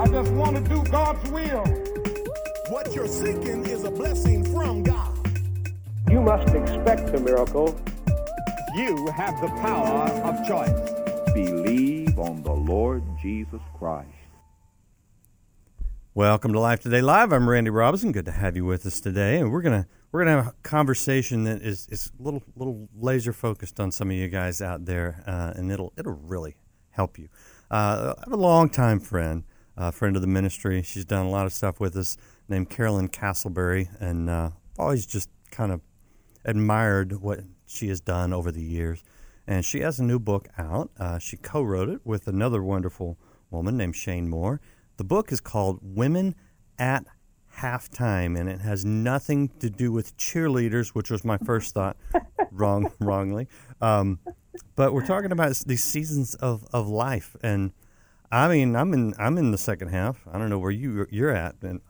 I just want to do God's will. What you're seeking is a blessing from God. You must expect a miracle. You have the power of choice. Believe on the Lord Jesus Christ. Welcome to Life Today Live. I'm Randy Robison. Good to have you with us today, and we're gonna we're gonna have a conversation that is is a little little laser focused on some of you guys out there, uh, and it'll it'll really help you. Uh, I have a longtime friend, uh, friend of the ministry. She's done a lot of stuff with us, named Carolyn Castleberry, and uh, always just kind of admired what she has done over the years. And she has a new book out. Uh, she co-wrote it with another wonderful woman named Shayne Moore. The book is called Women at Halftime, and it has nothing to do with cheerleaders, which was my first thought, wrong, wrongly. Um, but we're talking about these seasons of, of life, and I mean, I'm in I'm in the second half. I don't know where you you're at, and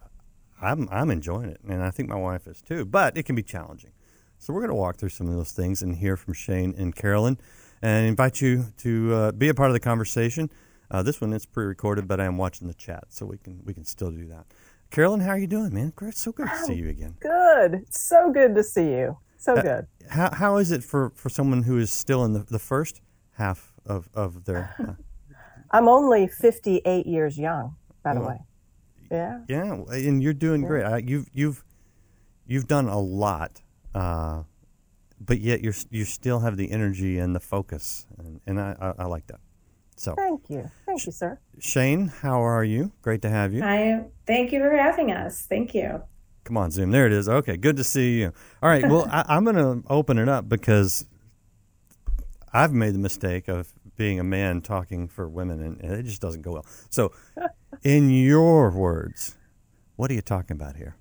I'm I'm enjoying it, and I think my wife is too. But it can be challenging, so we're going to walk through some of those things and hear from Shayne and Carolyn, and invite you to uh, be a part of the conversation. Uh, this one is pre-recorded, but I am watching the chat, so we can we can still do that. Carolyn, how are you doing, man? Great, so good to see you again. Good, so good to see you. So Uh, good. How how is it for, for someone who is still in the, the first half of of their? I'm only 58 years young, by the Oh. way. Yeah. yeah, and you're doing great. I, you've you've you've done a lot, uh, but yet you're you still have the energy and the focus, and, and I, I, I like that. So Thank you. Thank you, sir. Shayne, how are you? Great to have you. I thank you for having us. Thank you. Come on, Zoom. There it is. Okay, good to see you. All right. Well, I, I'm going to open it up because I've made the mistake of being a man talking for women, and, it just doesn't go well. So, in your words, what are you talking about here?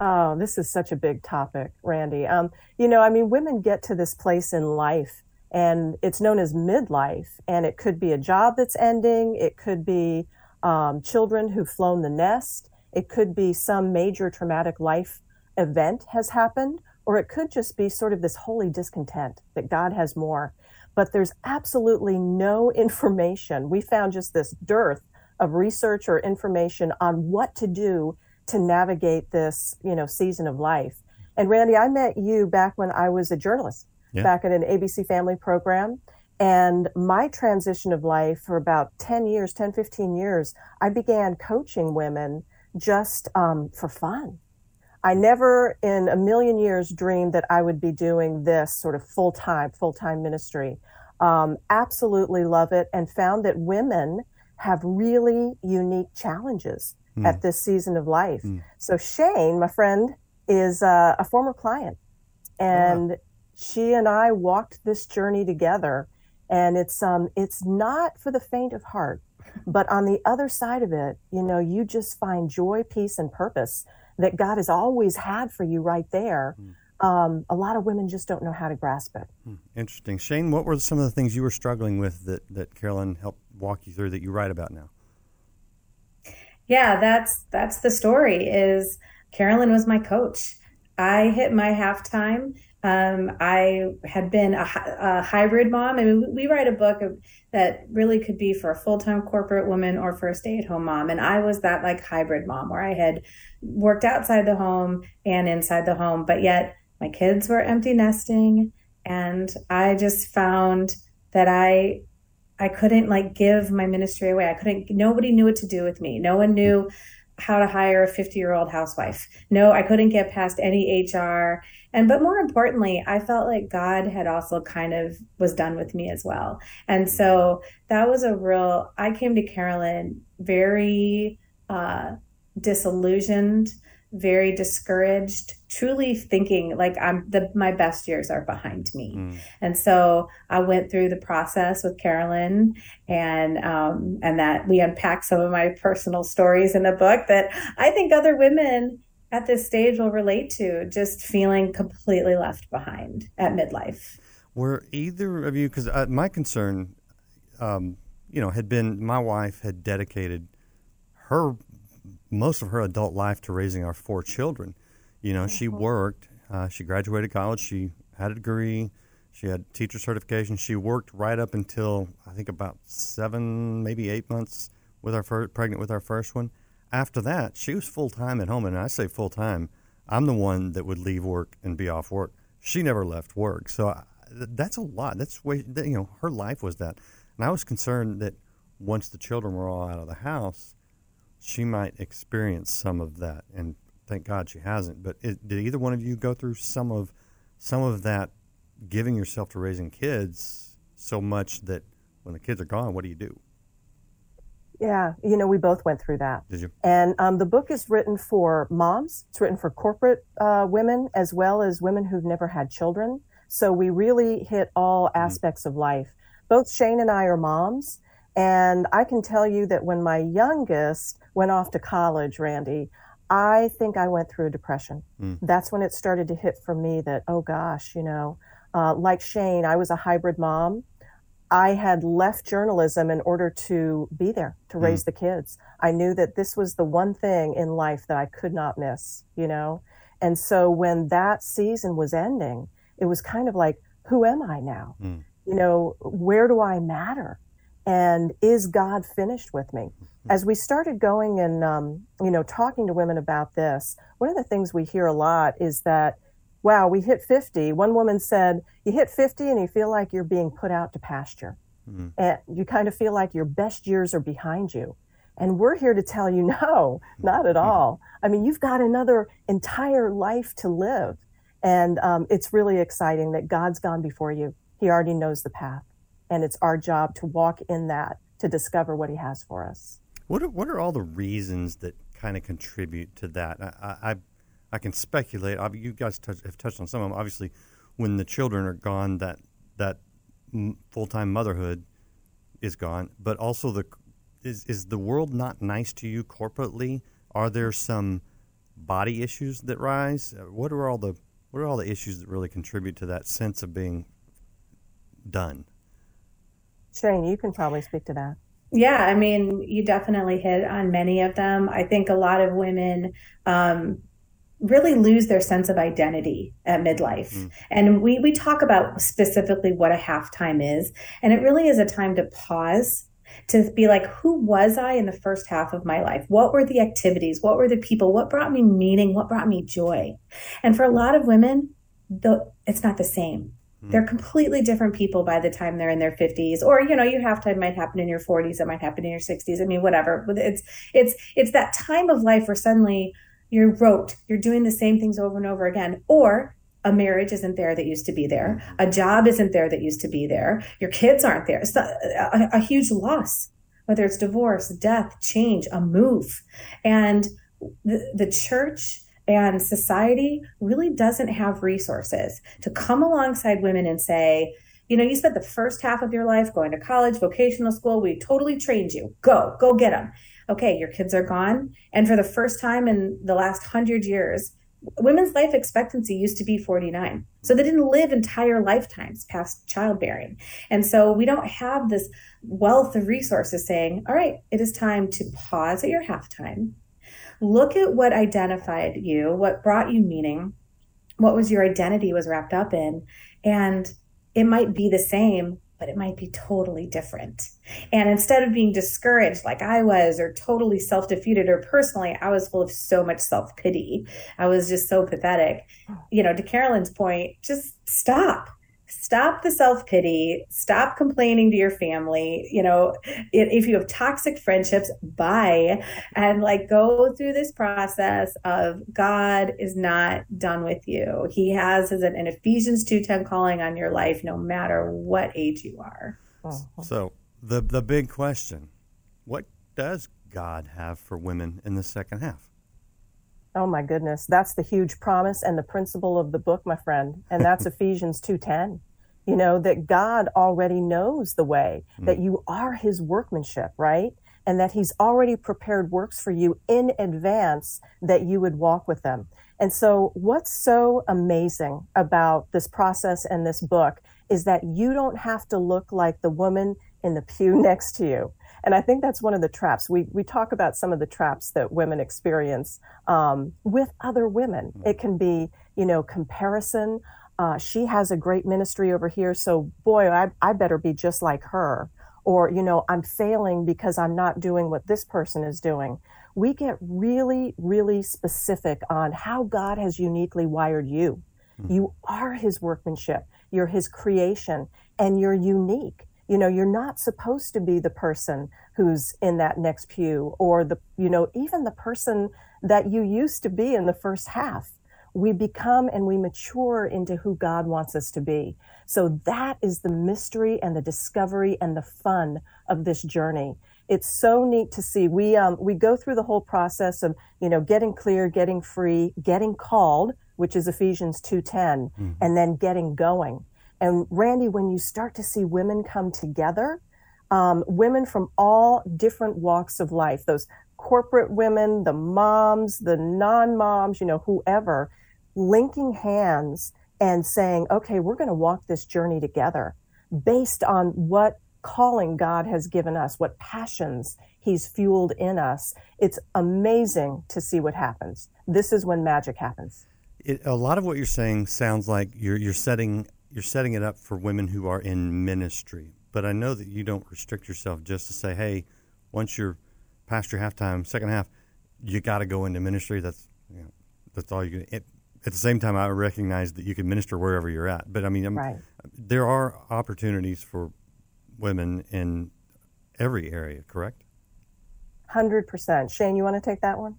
Oh, this is such a big topic, Randy. Um, you know, I mean, women get to this place in life, and it's known as midlife, and it could be a job that's ending, it could be um, children who've flown the nest, it could be some major traumatic life event has happened, or it could just be sort of this holy discontent that God has more. But there's absolutely no information. We found just this dearth of research or information on what to do to navigate this, you know, season of life. And Randy, I met you back when I was a journalist, Yeah. back at an ABC Family program. And my transition of life for about 10 years, 10, 15 years, I began coaching women just um, for fun. I never in a million years dreamed that I would be doing this sort of full time, full time ministry. Um, absolutely love it and found that women have really unique challenges Hmm. at this season of life. Hmm. So Shayne, my friend, is uh, a former client, and she and I walked this journey together. And it's um it's not for the faint of heart, but on the other side of it, you know, you just find joy, peace, and purpose that God has always had for you right there. Um, a lot of women just don't know how to grasp it. Hmm, Interesting. Shayne, what were some of the things you were struggling with that, that Carolyn helped walk you through that you write about now? Yeah, that's that's the story. Is Carolyn was my coach. I hit my halftime. Um, I had been a, a hybrid mom. I mean, we- write a book that really could be for a full time corporate woman or for a stay at home mom. And I was that like hybrid mom where I had worked outside the home and inside the home, but yet my kids were empty nesting. And I just found that I I couldn't like give my ministry away. I couldn't, nobody knew what to do with me. No one knew how to hire a 50 year old housewife. No, I couldn't get past any HR. And, but more importantly, I felt like God had also kind of was done with me as well. And so that was a real, I came to Carolyn very uh, disillusioned, very discouraged, truly thinking like I'm the, my best years are behind me. Mm. And so I went through the process with Carolyn, and um, and that we unpacked some of my personal stories in the book that I think other women at this stage will relate to, just feeling completely left behind at midlife. Were either of you, because uh, my concern, um, you know, had been my wife had dedicated her most of her adult life to raising our four children. You know, she worked, uh, she graduated college, she had a degree, she had teacher certification. She worked right up until I think about seven, maybe eight months with our fir- pregnant with our first one. After that, she was full time at home, and I say full time. I'm the one that would leave work and be off work. She never left work, so I, that's a lot. That's way you know her life was that, and I was concerned that once the children were all out of the house, she might experience some of that. And thank God she hasn't. But it, did either one of you go through some of some of that giving yourself to raising kids so much that when the kids are gone, what do you do? Yeah, you know, we both went through that. Did you? And um, the book is written for moms. It's written for corporate uh, women as well as women who've never had children. So we really hit all mm-hmm. aspects of life. Both Shayne and I are moms. And I can tell you that when my youngest went off to college, Randy, I think I went through a depression. Mm. That's when it started to hit for me that, oh gosh, you know, uh, like Shayne, I was a hybrid mom. I had left journalism in order to be there to raise mm. the kids. I knew that this was the one thing in life that I could not miss, you know? And so when that season was ending, it was kind of like, who am I now? Mm. You know, where do I matter? And is God finished with me? As we started going and um, you know talking to women about this, one of the things we hear a lot is that, wow, we hit 50. One woman said, you hit 50 and you feel like you're being put out to pasture, mm-hmm. and you kind of feel like your best years are behind you. And we're here to tell you, no, not at all. I mean, you've got another entire life to live. And um, it's really exciting that God's gone before you. He already knows the path and it's our job to walk in that to discover what he has for us. What are, what are all the reasons that kind of contribute to that? I, I, I can speculate. You guys touch, have touched on some of them. Obviously, when the children are gone, that that full time motherhood is gone. But also, the is is the world not nice to you corporately? Are there some body issues that rise? Uh, what are all the what are all the issues that really contribute to that sense of being done? Shayne, you can probably speak to that. Yeah, I mean, you definitely hit on many of them. I think a lot of women um, really lose their sense of identity at midlife. Mm. And we we talk about specifically what a halftime is, and it really is a time to pause to be like who was I in the first half of my life? What were the activities? What were the people? What brought me meaning? What brought me joy? And for a lot of women, the it's not the same. They're hmm. completely different people by the time they're in their 50s or you know your halftime might happen in your 40s it might happen in your 60s i mean whatever. It's it's it's that time of life where suddenly you're rote you're doing the same things over and over again or a marriage isn't there that used to be there a job isn't there that used to be there your kids aren't there. It's a, a, a huge loss whether it's divorce death change a move. And the, the church and society really doesn't have resources to come alongside women and say, you know, you spent the first half of your life going to college, vocational school. We totally trained you. Go, go get them. Okay, your kids are gone. And for the first time in the last hundred years, women's life expectancy used to be 49. So they didn't live entire lifetimes past childbearing. And so we don't have this wealth of resources saying, all right, it is time to pause at your halftime look at what identified you, what brought you meaning, what was your identity was wrapped up in. And it might be the same, but it might be totally different. And instead of being discouraged like I was, or totally self defeated, or personally, I was full of so much self pity. I was just so pathetic. Oh. You know, to Carolyn's point, just stop stop the self pity, stop complaining to your family. You know, if you have toxic friendships, bye, and like go through this process of God is not done with you. He has his an Ephesians two ten calling on your life, no matter what age you are. Oh, so the the big question: What does God have for women in the second half? Oh my goodness, that's the huge promise and the principle of the book, my friend, and that's Ephesians 2:10 you know, that God already knows the way, mm. that you are his workmanship, right? And that he's already prepared works for you in advance that you would walk with them. And so, what's so amazing about this process and this book is that you don't have to look like the woman in the pew next to you. And I think that's one of the traps. We, we talk about some of the traps that women experience um, with other women. Hmm. It can be, you know, comparison uh, she has a great ministry over here, so boy, I, I better be just like her. or, you know, I'm failing because I'm not doing what this person is doing. We get really, really specific on how God has uniquely wired you. Mm-hmm. You are his workmanship, you're his creation, and you're unique. You know, you're not supposed to be the person who's in that next pew or the, you know, even the person that you used to be in the first half. We become and we mature into who God wants us to be. So that is the mystery and the discovery and the fun of this journey. It's so neat to see. We um, we go through the whole process of you know getting clear, getting free, getting called, which is Ephesians two ten, mm-hmm. and then getting going. And Randy, when you start to see women come together, um, women from all different walks of life, those corporate women, the moms, the non moms, you know, whoever, linking hands and saying, okay, we're going to walk this journey together based on what calling God has given us, what passions He's fueled in us. It's amazing to see what happens. This is when magic happens. It, a lot of what you're saying sounds like you're, you're setting you're setting it up for women who are in ministry. But I know that you don't restrict yourself just to say, hey, once you're past your halftime, second half, you got to go into ministry. That's you know, that's all you can. It, at the same time, I recognize that you can minister wherever you're at. But I mean, right. there are opportunities for women in every area, correct? Hundred percent. Shayne, you want to take that one?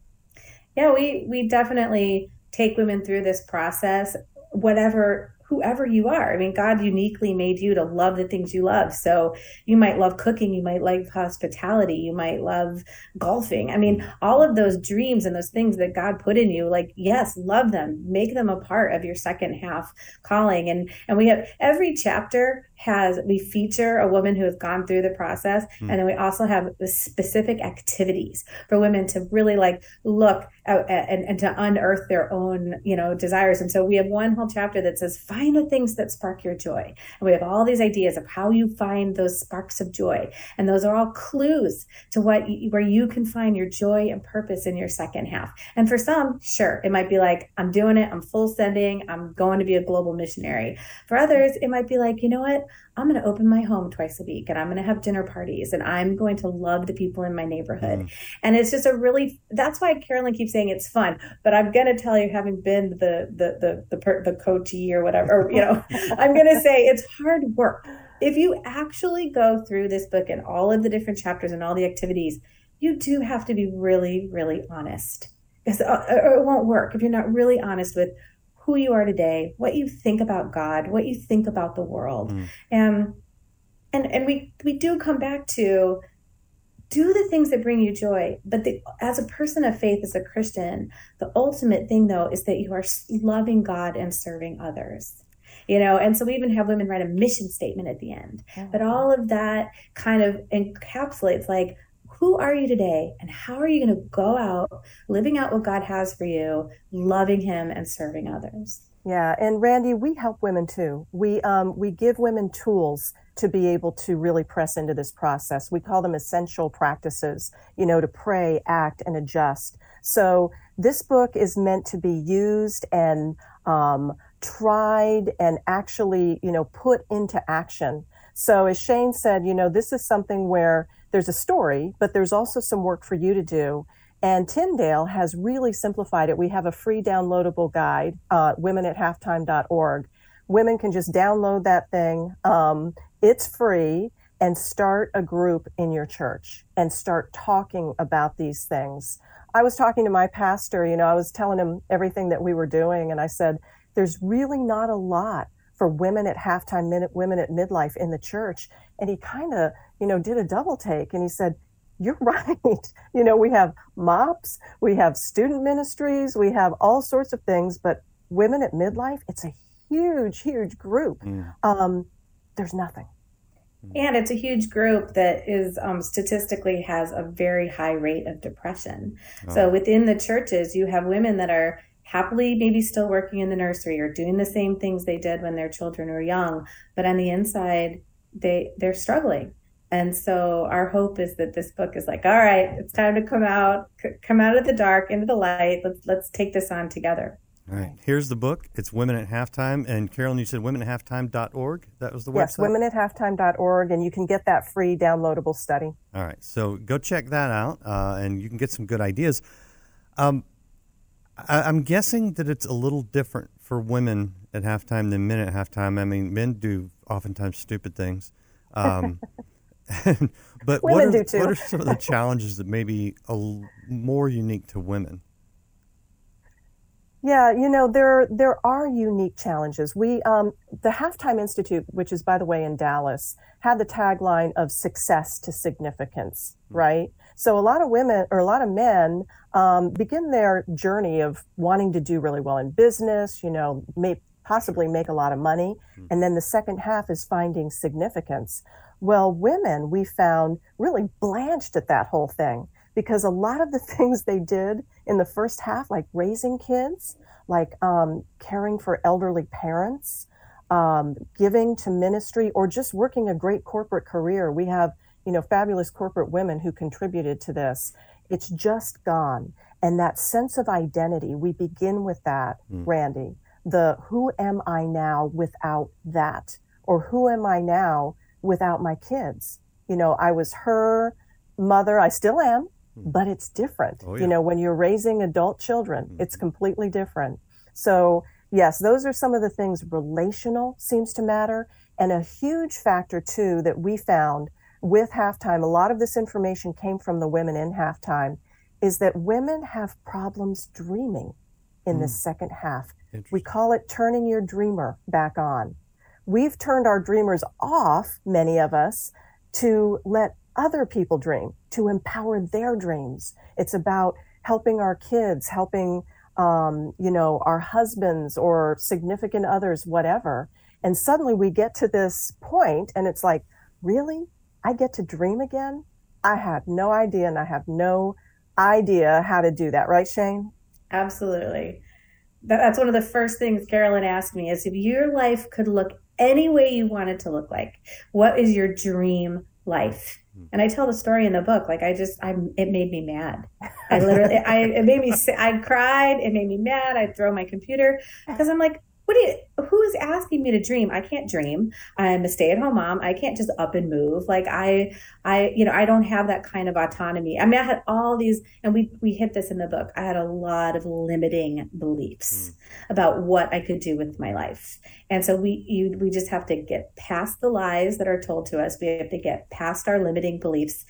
Yeah, we we definitely take women through this process, whatever whoever you are. I mean, God uniquely made you to love the things you love. So you might love cooking, you might like hospitality, you might love golfing. I mean, all of those dreams and those things that God put in you, like, yes, love them, make them a part of your second half calling. And and we have every chapter has we feature a woman who has gone through the process mm. and then we also have specific activities for women to really like look out and, and to unearth their own you know desires. And so we have one whole chapter that says find the things that spark your joy. And we have all these ideas of how you find those sparks of joy. And those are all clues to what where you can find your joy and purpose in your second half. And for some sure it might be like i'm doing it. I'm full sending. I'm going to be a global missionary. For others it might be like you know what I'm going to open my home twice a week and I'm going to have dinner parties and I'm going to love the people in my neighborhood. Mm. And it's just a really, that's why Carolyn keeps saying it's fun. But I'm going to tell you, having been the, the, the, the, the, the coachee or whatever, or, you know, I'm going to say it's hard work. If you actually go through this book and all of the different chapters and all the activities, you do have to be really, really honest. Because uh, it won't work if you're not really honest with who you are today, what you think about God, what you think about the world. Mm. And and and we we do come back to do the things that bring you joy but the, as a person of faith as a christian the ultimate thing though is that you are loving god and serving others you know and so we even have women write a mission statement at the end oh. but all of that kind of encapsulates like who are you today and how are you going to go out living out what God has for you, loving Him and serving others? Yeah, and Randy, we help women too. We um, we give women tools to be able to really press into this process. We call them essential practices, you know, to pray, act, and adjust. So this book is meant to be used and um, tried and actually, you know, put into action. So as Shayne said, you know, this is something where there's a story, but there's also some work for you to do. And Tyndale has really simplified it. We have a free downloadable guide, uh, womenathalftime.org. Women can just download that thing. Um, it's free and start a group in your church and start talking about these things. I was talking to my pastor, you know, I was telling him everything that we were doing, and I said, there's really not a lot for women at halftime, women at midlife in the church. And he kind of you know, did a double take and he said, You're right. you know, we have MOPS, we have student ministries, we have all sorts of things, but women at midlife, it's a huge, huge group. Mm. Um, there's nothing. And it's a huge group that is um, statistically has a very high rate of depression. Oh. So within the churches, you have women that are happily maybe still working in the nursery or doing the same things they did when their children were young, but on the inside, they they're struggling. And so our hope is that this book is like, all right, it's time to come out, c- come out of the dark into the light. Let's let's take this on together. All right. Here's the book. It's Women at Halftime. And Carolyn, you said womenathalftime.org. That was the yes, website? Yes, womenathalftime.org. And you can get that free downloadable study. All right. So go check that out uh, and you can get some good ideas. Um, I, am guessing that it's a little different for women at halftime than men at halftime. I mean, men do oftentimes stupid things. Um, but women what, are, what are some of the challenges that may be a, more unique to women? Yeah, you know there there are unique challenges. We um, the Halftime Institute, which is by the way in Dallas, had the tagline of "success to significance," mm-hmm. So a lot of women or a lot of men um, begin their journey of wanting to do really well in business, you know, may possibly make a lot of money, mm-hmm. and then the second half is finding significance. Well, women we found really blanched at that whole thing because a lot of the things they did in the first half, like raising kids, like um, caring for elderly parents, um, giving to ministry, or just working a great corporate career. We have, you know, fabulous corporate women who contributed to this. It's just gone. And that sense of identity, we begin with that, mm. Randy. The who am I now without that? Or who am I now without my kids? You know, I was her mother, I still am, Hmm. but it's different. Oh, yeah. You know, when you're raising adult children, mm-hmm. it's completely different. So, yes, those are some of the things relational seems to matter. And a huge factor, too, that we found with halftime, a lot of this information came from the women in halftime, is that women have problems dreaming in mm. the second half. We call it turning your dreamer back on. We've turned our dreamers off, many of us, to let other people dream, to empower their dreams. It's about helping our kids, helping, um, you know, our husbands or significant others, whatever. And suddenly we get to this point and it's like, really? I get to dream again? I have no idea and I have no idea how to do that. Right, Shayne? Absolutely. That's one of the first things Carolyn asked me is if your life could look any way you want it to look like, what is your dream life? Mm. And I tell the story in the book. Like I just, I it made me mad. I literally, I it made me, I cried. It made me mad. I'd throw my computer because I'm like, what do you who is asking me to dream? I can't dream. I'm a stay-at-home mom. I can't just up and move. Like i i you know i don't have that kind of autonomy. I mean i had all these and we we hit this in the book. I had a lot of limiting beliefs mm. about what i could do with my life. And so we you we just have to get past the lies that are told to us. We have to get past our limiting beliefs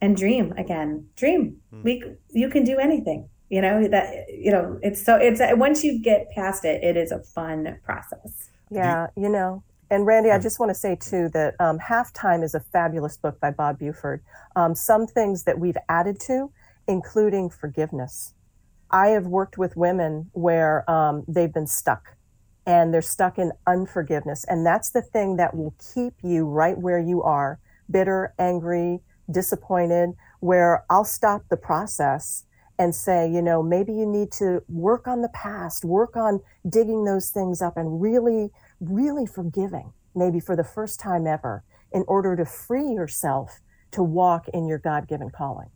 and dream again. Dream. Mm. we you can do anything you know that you know it's so it's once you get past it it is a fun process. Yeah you know and randy i just want to say too that um, halftime is a fabulous book by bob buford. Um, some things that we've added to including forgiveness. I have worked with women where um, they've been stuck and they're stuck in unforgiveness and that's the thing that will keep you right where you are bitter angry disappointed where i'll stop the process and say, you know, maybe you need to work on the past, work on digging those things up and really, really forgiving, maybe for the first time ever, in order to free yourself to walk in your God given calling.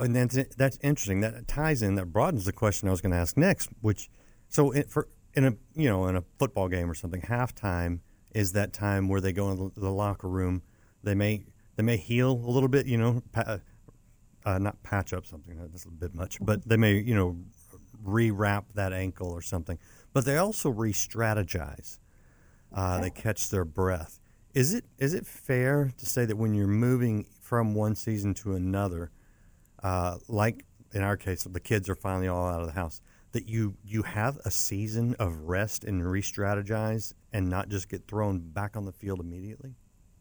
And that's, that's interesting. That ties in, that broadens the question I was going to ask next, which, so it, for, in a, you know, in a football game or something, halftime is that time where they go in the locker room. They may, they may heal a little bit, you know, uh, not patch up something that's a bit much, but they may you know rewrap that ankle or something. But they also re-strategize. Uh, they catch their breath. Is it is it fair to say that when you're moving from one season to another, uh, like in our case, the kids are finally all out of the house, that you you have a season of rest and re-strategize and not just get thrown back on the field immediately?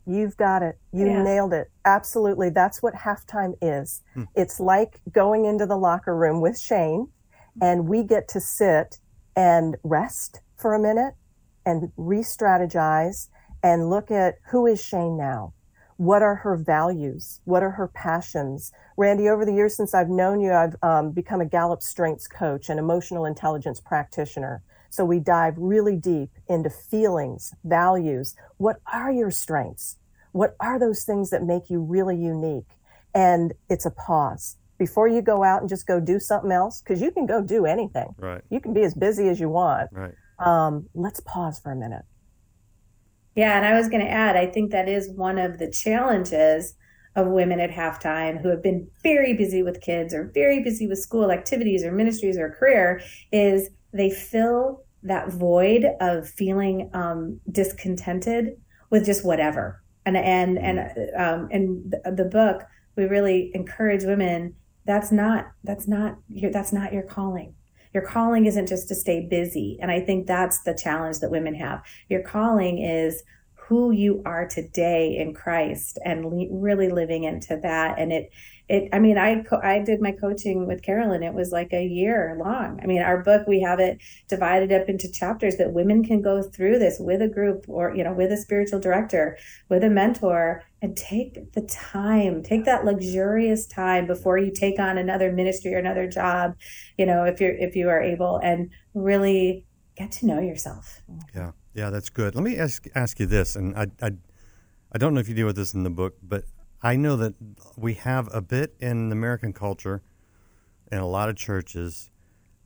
You've got it. You yeah. nailed it. Absolutely. That's what halftime is. Hmm. It's like going into the locker room with Shayne, and we get to sit and rest for a minute and re strategize and look at who is Shayne now? What are her values? What are her passions? Randy, over the years since I've known you, I've um, become a Gallup Strengths coach and emotional intelligence practitioner. So we dive really deep into feelings, values. What are your strengths? What are those things that make you really unique? And it's a pause. before you go out and just go do something else, because you can go do anything. Right. You can be as busy as you want. Right. Um, let's pause for a minute. Yeah, and I was going to add, I think that is one of the challenges of women at halftime who have been very busy with kids or very busy with school activities or ministries or career is they fill that void of feeling um, discontented with just whatever. And and and um, in the, the book, we really encourage women. That's not that's not your that's not your calling. Your calling isn't just to stay busy. And I think that's the challenge that women have. Your calling is who you are today in Christ and le- really living into that. And it, it, I mean, I, I did my coaching with Carolyn. It was like a year long. I mean, our book, we have it divided up into chapters that women can go through this with a group or, you know, with a spiritual director, with a mentor and take the time, take that luxurious time before you take on another ministry or another job, you know, if you're, if you are able and really get to know yourself. Yeah. Yeah, that's good. Let me ask ask you this, and I, I, I don't know if you deal with this in the book, but I know that we have a bit in American culture, in a lot of churches,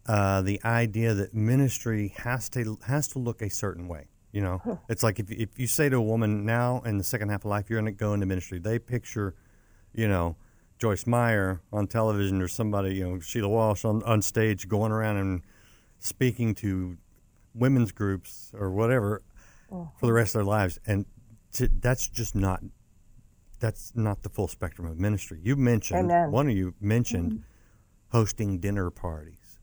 uh, the idea that ministry has to has to look a certain way. You know, it's like if if you say to a woman now in the second half of life you're going to go into ministry, they picture, you know, Joyce Meyer on television or somebody, you know, Sheila Walsh on on stage going around and speaking to women's groups or whatever oh. for the rest of their lives, and to, that's just not that's not the full spectrum of ministry. You mentioned Amen. one of you mentioned mm-hmm. hosting dinner parties,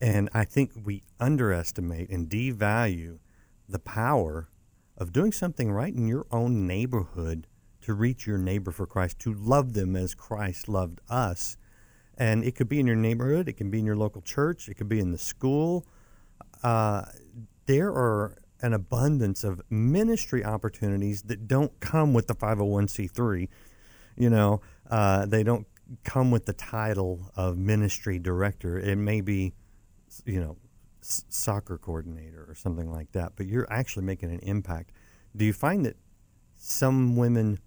and I think we underestimate and devalue the power of doing something right in your own neighborhood to reach your neighbor for Christ, to love them as Christ loved us. And it could be in your neighborhood, it can be in your local church, it could be in the school, uh, there are an abundance of ministry opportunities that don't come with the 501c3. You know, uh, they don't come with the title of ministry director. It may be, you know, s- soccer coordinator or something like that, but you're actually making an impact. Do you find that some women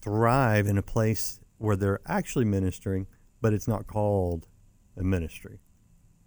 thrive in a place where they're actually ministering, but it's not called a ministry?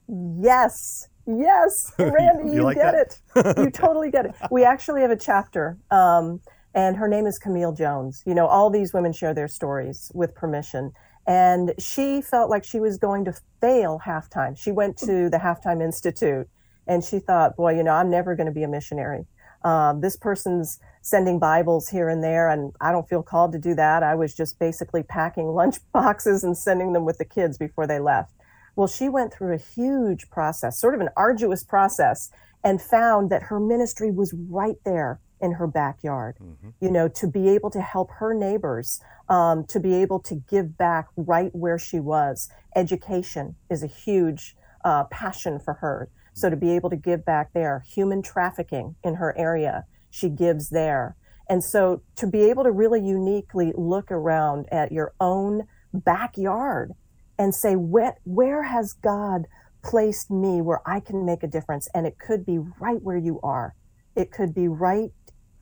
Yes. Yes, Randy, you, you like get that? it. you totally get it. We actually have a chapter, um, and her name is Camille Jones. You know, all these women share their stories with permission. And she felt like she was going to fail halftime. She went to the Halftime Institute and she thought, boy, you know, I'm never going to be a missionary. Um, this person's sending Bibles here and there, and I don't feel called to do that. I was just basically packing lunch boxes and sending them with the kids before they left. Well, she went through a huge process, sort of an arduous process, and found that her ministry was right there in her backyard. Mm-hmm. You know, to be able to help her neighbors, um, to be able to give back right where she was. Education is a huge uh, passion for her. So to be able to give back there, human trafficking in her area, she gives there. And so to be able to really uniquely look around at your own backyard and say, where, where has God placed me where I can make a difference? And it could be right where you are. It could be right,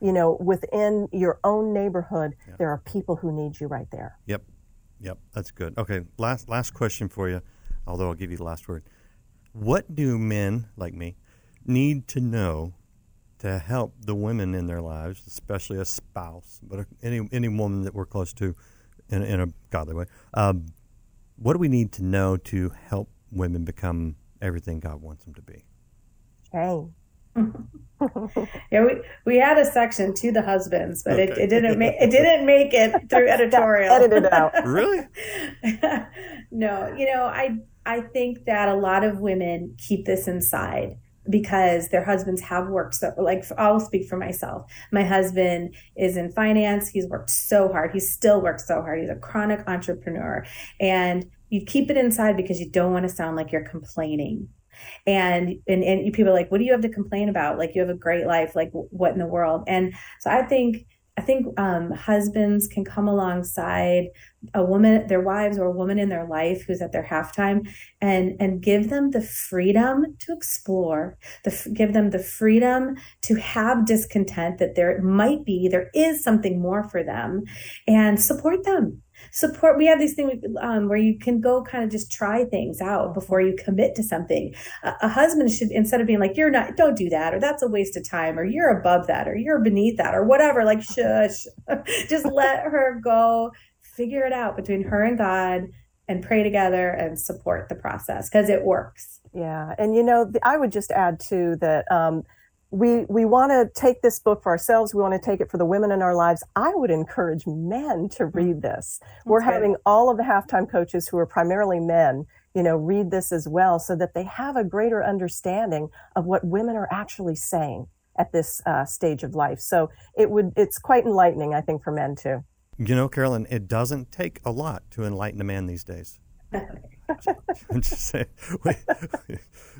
you know, within your own neighborhood. Yeah. There are people who need you right there. Yep. Yep. That's good. Okay. Last, last question for you, although I'll give you the last word. What do men like me need to know to help the women in their lives, especially a spouse, but any any woman that we're close to in, in a godly way, um, what do we need to know to help women become everything God wants them to be? Oh. yeah, we, we had a section to the husbands, but okay. it, it didn't make it didn't make it through editorial. Edited out. really? no, you know, I I think that a lot of women keep this inside because their husbands have worked so like I'll speak for myself. My husband is in finance. He's worked so hard. He still works so hard. He's a chronic entrepreneur and you keep it inside because you don't want to sound like you're complaining. And and and people are like, "What do you have to complain about? Like you have a great life. Like what in the world?" And so I think I think um, husbands can come alongside a woman, their wives or a woman in their life who's at their halftime, and and give them the freedom to explore, the give them the freedom to have discontent that there might be, there is something more for them, and support them support we have these things um, where you can go kind of just try things out before you commit to something. A, a, husband should instead of being like you're not don't do that or that's a waste of time or you're above that or you're beneath that or whatever like shush. Just let her go figure it out between her and god and pray together and support the process because it works. Yeah and you know i would just add too that um, we we want to take this book for ourselves. We want to take it for the women in our lives. I would encourage men to mm. read this. That's we're good. having all of the halftime coaches who are primarily men you know read this as well so that they have a greater understanding of what women are actually saying at this uh, stage of life. So it would it's quite enlightening i think for men too. You know carolyn it doesn't take a lot to enlighten a man these days I'm just saying.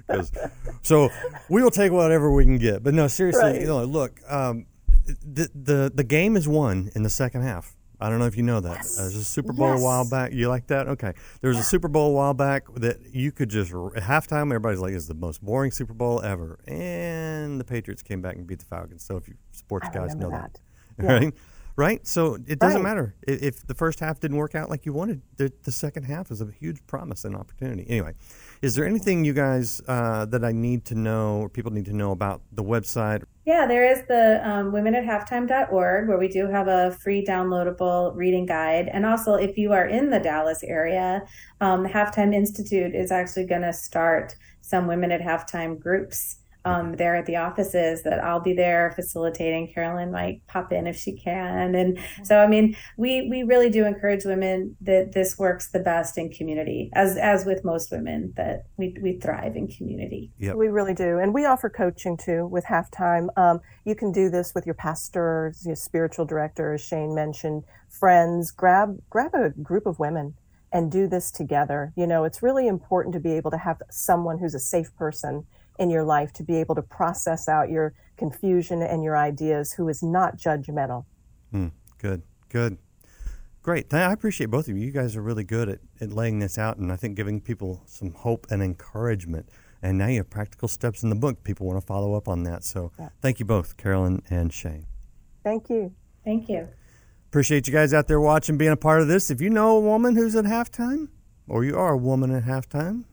Because so we will take whatever we can get. But no, seriously, right. you know, look, um, the the the game is won in the second half. I don't know if you know that. Yes. Uh, there's a Super Bowl yes. a while back. You like that? Okay. There was a Super Bowl a while back that you could just at halftime. Everybody's like, "It's the most boring Super Bowl ever," and the Patriots came back and beat the Falcons. So if you sports I guys know that, that. Yeah. right? Right? So it doesn't right. matter if the first half didn't work out like you wanted. The, the, second half is a huge promise and opportunity. Anyway, is there anything you guys uh, that I need to know or people need to know about the website? Yeah, there is the um, women at halftime.org where we do have a free downloadable reading guide. And also, if you are in the Dallas area, um, the Halftime Institute is actually going to start some women at halftime groups um, there at the offices that I'll be there facilitating. Carolyn might pop in if she can. And so, I mean, we, we really do encourage women that this works the best in community, as, as with most women, that we, we thrive in community. Yep. We really do. And we offer coaching too with halftime. Um, you can do this with your pastors, your spiritual director, as Shayne mentioned, friends. Grab, grab a group of women and do this together. You know, it's really important to be able to have someone who's a safe person in your life to be able to process out your confusion and your ideas who is not judgmental. Mm, good, good. Great. I appreciate both of you. You guys are really good at, at laying this out and I think giving people some hope and encouragement. And now you have practical steps in the book. People want to follow up on that. So yeah. thank you both, Carolyn and Shayne. Thank you. Thank you. Appreciate you guys out there watching, being a part of this. If you know a woman who's at halftime, or you are a woman at halftime,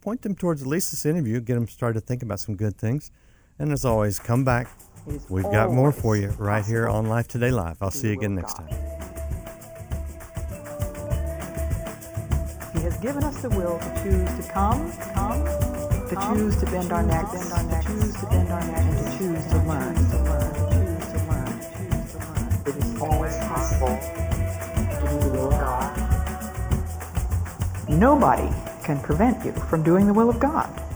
point them towards at least this interview, get them started to think about some good things. And as always, come back. We've got more for you right here on Life Today Live. I'll see you again next time. He has given us the will to choose to come, come, to choose to bend our necks, to choose to bend our necks, and to choose to learn, to learn, choose to learn, choose to learn. It is always possible to do the will of God. Nobody can prevent you from doing the will of God.